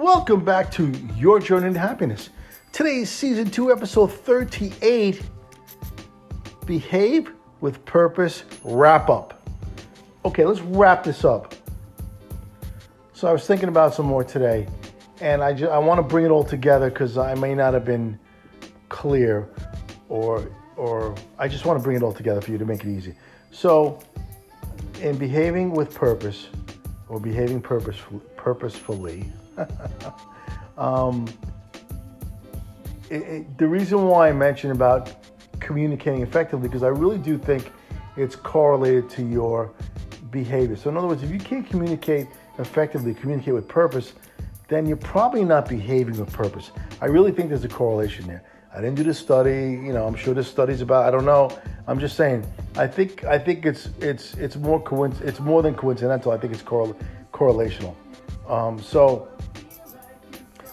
Welcome back to Your Journey to Happiness. Today's season 2, episode 38 Behave with Purpose Wrap Up. Okay, let's wrap this up. So, I was thinking about some more today, and I, just, I want to bring it all together because I may not have been clear, or, or I just want to bring it all together for you to make it easy. So, in behaving with purpose, or behaving purposefully, purposefully um, it, it, the reason why I mentioned about communicating effectively, because I really do think it's correlated to your behavior. So, in other words, if you can't communicate effectively, communicate with purpose, then you're probably not behaving with purpose. I really think there's a correlation there. I didn't do the study, you know. I'm sure this study's about. I don't know. I'm just saying. I think I think it's it's it's more coinc- It's more than coincidental. I think it's correl- correlational. Um, so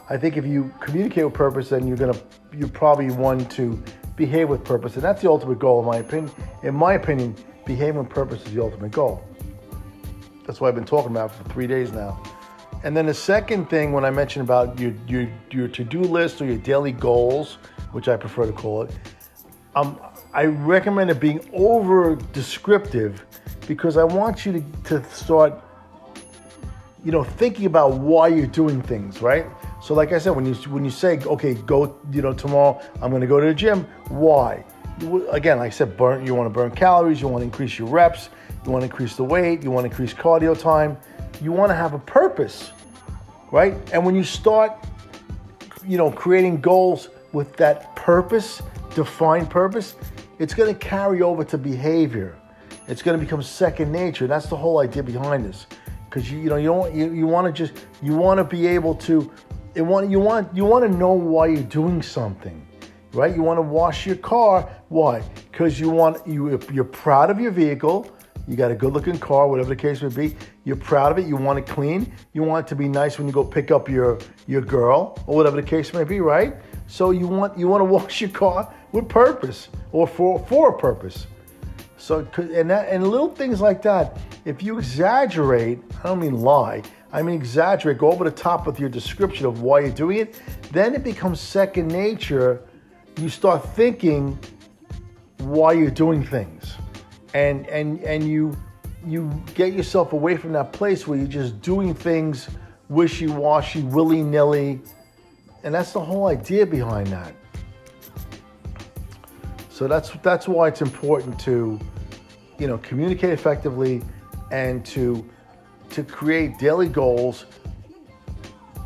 I think if you communicate with purpose, then you're gonna you probably want to behave with purpose, and that's the ultimate goal, in my opinion. In my opinion, behaving with purpose is the ultimate goal. That's what I've been talking about for three days now. And then the second thing, when I mentioned about your your, your to-do list or your daily goals, which I prefer to call it, um, I recommend it being over descriptive because I want you to, to start, you know, thinking about why you're doing things, right? So, like I said, when you when you say, okay, go, you know, tomorrow I'm going to go to the gym. Why? Again, like I said, burn. You want to burn calories. You want to increase your reps. You want to increase the weight. You want to increase cardio time. You want to have a purpose, right? And when you start, you know, creating goals with that purpose, defined purpose, it's going to carry over to behavior. It's going to become second nature. That's the whole idea behind this, because you, you know you don't you, you want to just you want to be able to it want, you want you want to know why you're doing something, right? You want to wash your car. Why? Because you want you you're proud of your vehicle. You got a good-looking car, whatever the case may be. You're proud of it. You want it clean. You want it to be nice when you go pick up your your girl or whatever the case may be, right? So you want you want to wash your car with purpose or for for a purpose. So and that and little things like that. If you exaggerate, I don't mean lie. I mean, exaggerate, go over the top with your description of why you're doing it, then it becomes second nature. You start thinking why you're doing things. And and and you you get yourself away from that place where you're just doing things wishy-washy, willy-nilly. And that's the whole idea behind that. So that's that's why it's important to, you know, communicate effectively and to to create daily goals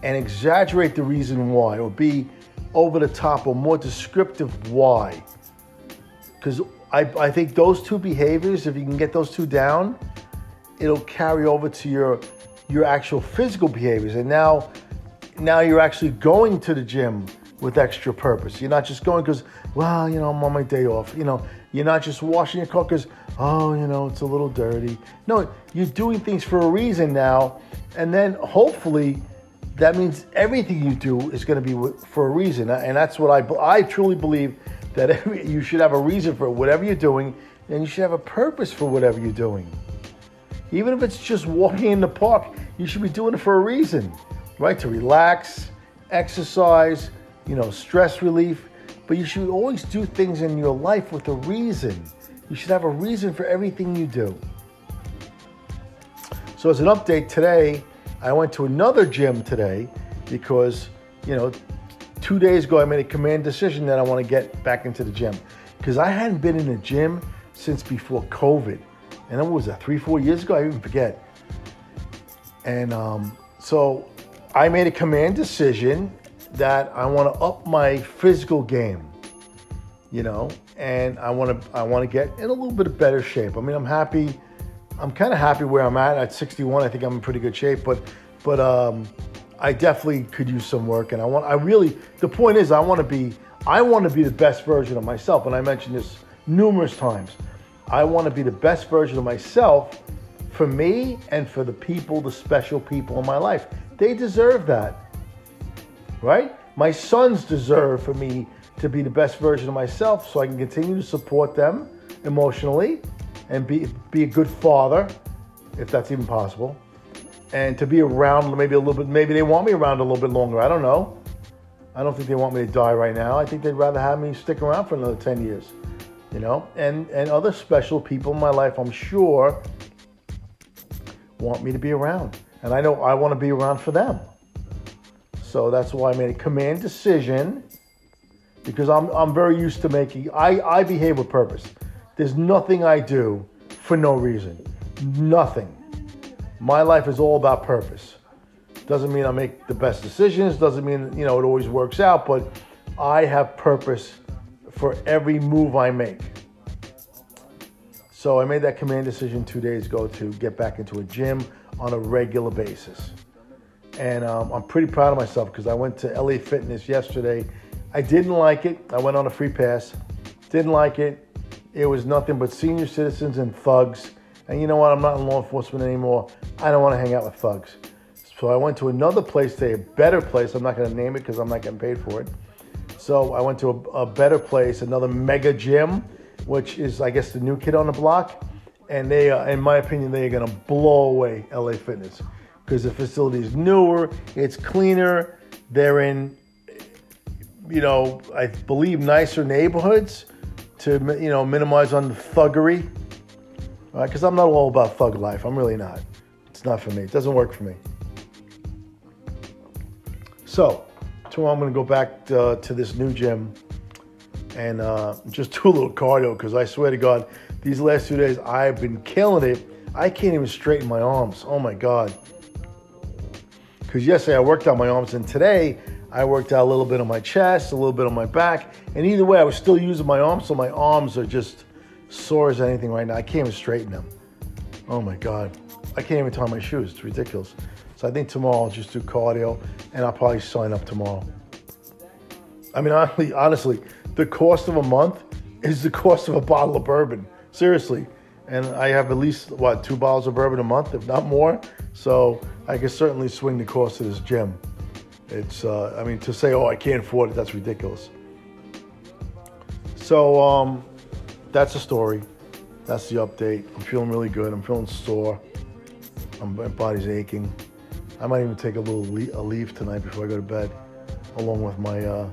and exaggerate the reason why or be over the top or more descriptive why. Because I, I think those two behaviors, if you can get those two down, it'll carry over to your your actual physical behaviors. And now now you're actually going to the gym with extra purpose. You're not just going because, well, you know, I'm on my day off. You know, you're not just washing your car because, oh, you know, it's a little dirty. No, you're doing things for a reason now. And then hopefully that means everything you do is going to be for a reason. And that's what I, I truly believe that every, you should have a reason for whatever you're doing and you should have a purpose for whatever you're doing. Even if it's just walking in the park, you should be doing it for a reason, right? To relax, exercise, you know, stress relief. But you should always do things in your life with a reason. You should have a reason for everything you do. So, as an update today, I went to another gym today because, you know, two days ago I made a command decision that I want to get back into the gym because I hadn't been in the gym since before COVID. And that was that three, four years ago? I even forget. And um, so I made a command decision that I want to up my physical game, you know, and I want to I want to get in a little bit of better shape. I mean, I'm happy. I'm kind of happy where I'm at at 61. I think I'm in pretty good shape, but but um, I definitely could use some work. And I want I really the point is I want to be I want to be the best version of myself. And I mentioned this numerous times. I want to be the best version of myself for me and for the people, the special people in my life. They deserve that right? My sons deserve for me to be the best version of myself so I can continue to support them emotionally and be, be a good father, if that's even possible. and to be around maybe a little bit. Maybe they want me around a little bit longer. I don't know. I don't think they want me to die right now. I think they'd rather have me stick around for another 10 years, you know? And, and other special people in my life, I'm sure, want me to be around. And I know I want to be around for them. So that's why I made a command decision because I'm, I'm very used to making, I, I behave with purpose. There's nothing I do for no reason. Nothing. My life is all about purpose. Doesn't mean I make the best decisions, doesn't mean, you know, it always works out, but I have purpose for every move I make. So I made that command decision two days ago to get back into a gym on a regular basis. And um, I'm pretty proud of myself because I went to LA Fitness yesterday. I didn't like it. I went on a free pass. Didn't like it. It was nothing but senior citizens and thugs. And you know what? I'm not in law enforcement anymore. I don't want to hang out with thugs. So I went to another place, say a better place. I'm not going to name it because I'm not getting paid for it. So I went to a, a, better place, another mega gym, which is, I guess, the new kid on the block. And they, in my opinion, they are going to blow away LA Fitness because the facility is newer, it's cleaner. They're in, you know, I believe nicer neighborhoods to, you know, minimize on the thuggery. Because right? I'm not all about thug life. I'm really not. It's not for me. It doesn't work for me. So, tomorrow I'm going to go back to, uh, to this new gym and uh, just do a little cardio because I swear to God, these last two days I've been killing it. I can't even straighten my arms. Oh my God. Because yesterday I worked out my arms and today I worked out a little bit on my chest, a little bit on my back. And either way, I was still using my arms, so my arms are just sore as anything right now. I can't even straighten them. Oh my God. I can't even tie my shoes. It's ridiculous. So I think tomorrow I'll just do cardio and I'll probably sign up tomorrow. I mean, honestly, honestly, the cost of a month is the cost of a bottle of bourbon. Seriously. And I have at least, what, two bottles of bourbon a month, if not more. So I can certainly swing the cost of this gym. It's, uh, I mean, to say, oh, I can't afford it, that's ridiculous. So um, that's the story. That's the update. I'm feeling really good. I'm feeling sore. my body's aching. I might even take a little le- a leave tonight before I go to bed, along with my uh,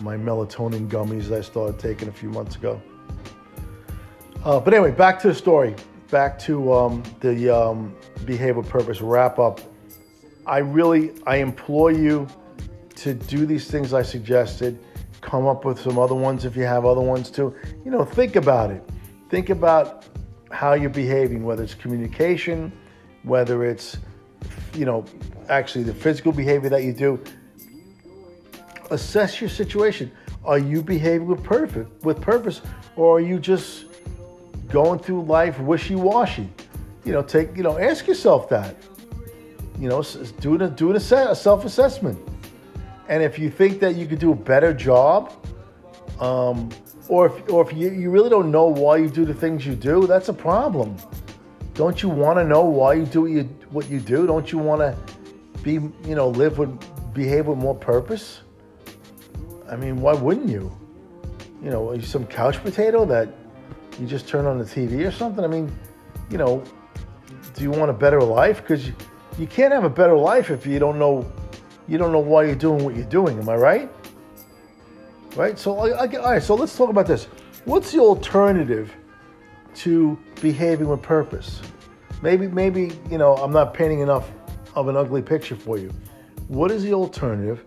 my melatonin gummies that I started taking a few months ago. Uh, but anyway, back to the story. Back to um, the um, behavior purpose wrap up. I really I implore you to do these things I suggested. Come up with some other ones if you have other ones too. You know, think about it. Think about how you're behaving, whether it's communication, whether it's you know, actually the physical behavior that you do, assess your situation. Are you behaving with purpose, with purpose, or are you just going through life wishy-washy? You know, take you know, ask yourself that. You know, do a do a self-assessment, and if you think that you could do a better job, um, or if or if you, you really don't know why you do the things you do, that's a problem. Don't you want to know why you do what you what you do? Don't you want to be, you know, live with, behave with more purpose? I mean, why wouldn't you? You know, some couch potato that you just turn on the TV or something? I mean, you know, do you want a better life? Because you, you can't have a better life if you don't know you don't know why you're doing what you're doing. Am I right? Right. So, I, I, all right. So let's talk about this. What's the alternative to behaving with purpose? Maybe, maybe, you know, I'm not painting enough of an ugly picture for you. What is the alternative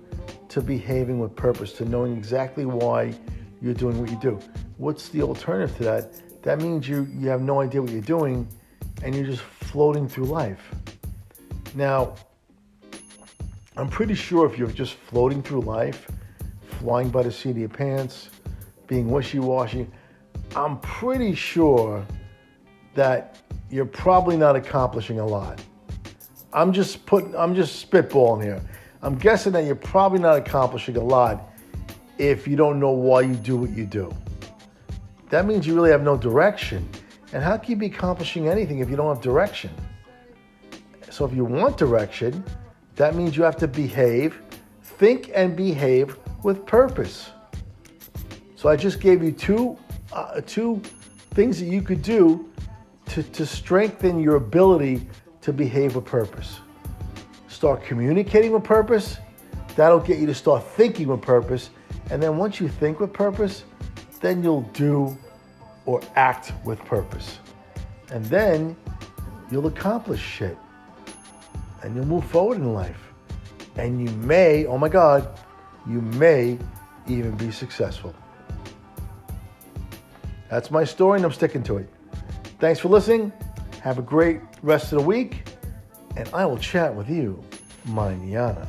to behaving with purpose, to knowing exactly why you're doing what you do? What's the alternative to that? That means you, you have no idea what you're doing and you're just floating through life. Now, I'm pretty sure if you're just floating through life, flying by the seat of your pants, being wishy washy, I'm pretty sure that you're probably not accomplishing a lot. I'm just putting, I'm just spitballing here. I'm guessing that you're probably not accomplishing a lot if you don't know why you do what you do. That means you really have no direction. And how can you be accomplishing anything if you don't have direction? So if you want direction, that means you have to behave, think and behave with purpose. So I just gave you two, uh, two things that you could do to, to strengthen your ability to behave with purpose. Start communicating with purpose. That'll get you to start thinking with purpose. And then once you think with purpose, then you'll do or act with purpose. And then you'll accomplish shit. And you'll move forward in life. And you may, oh my God, you may even be successful. That's my story, and I'm sticking to it. Thanks for listening. Have a great rest of the week, and I will chat with you mañana.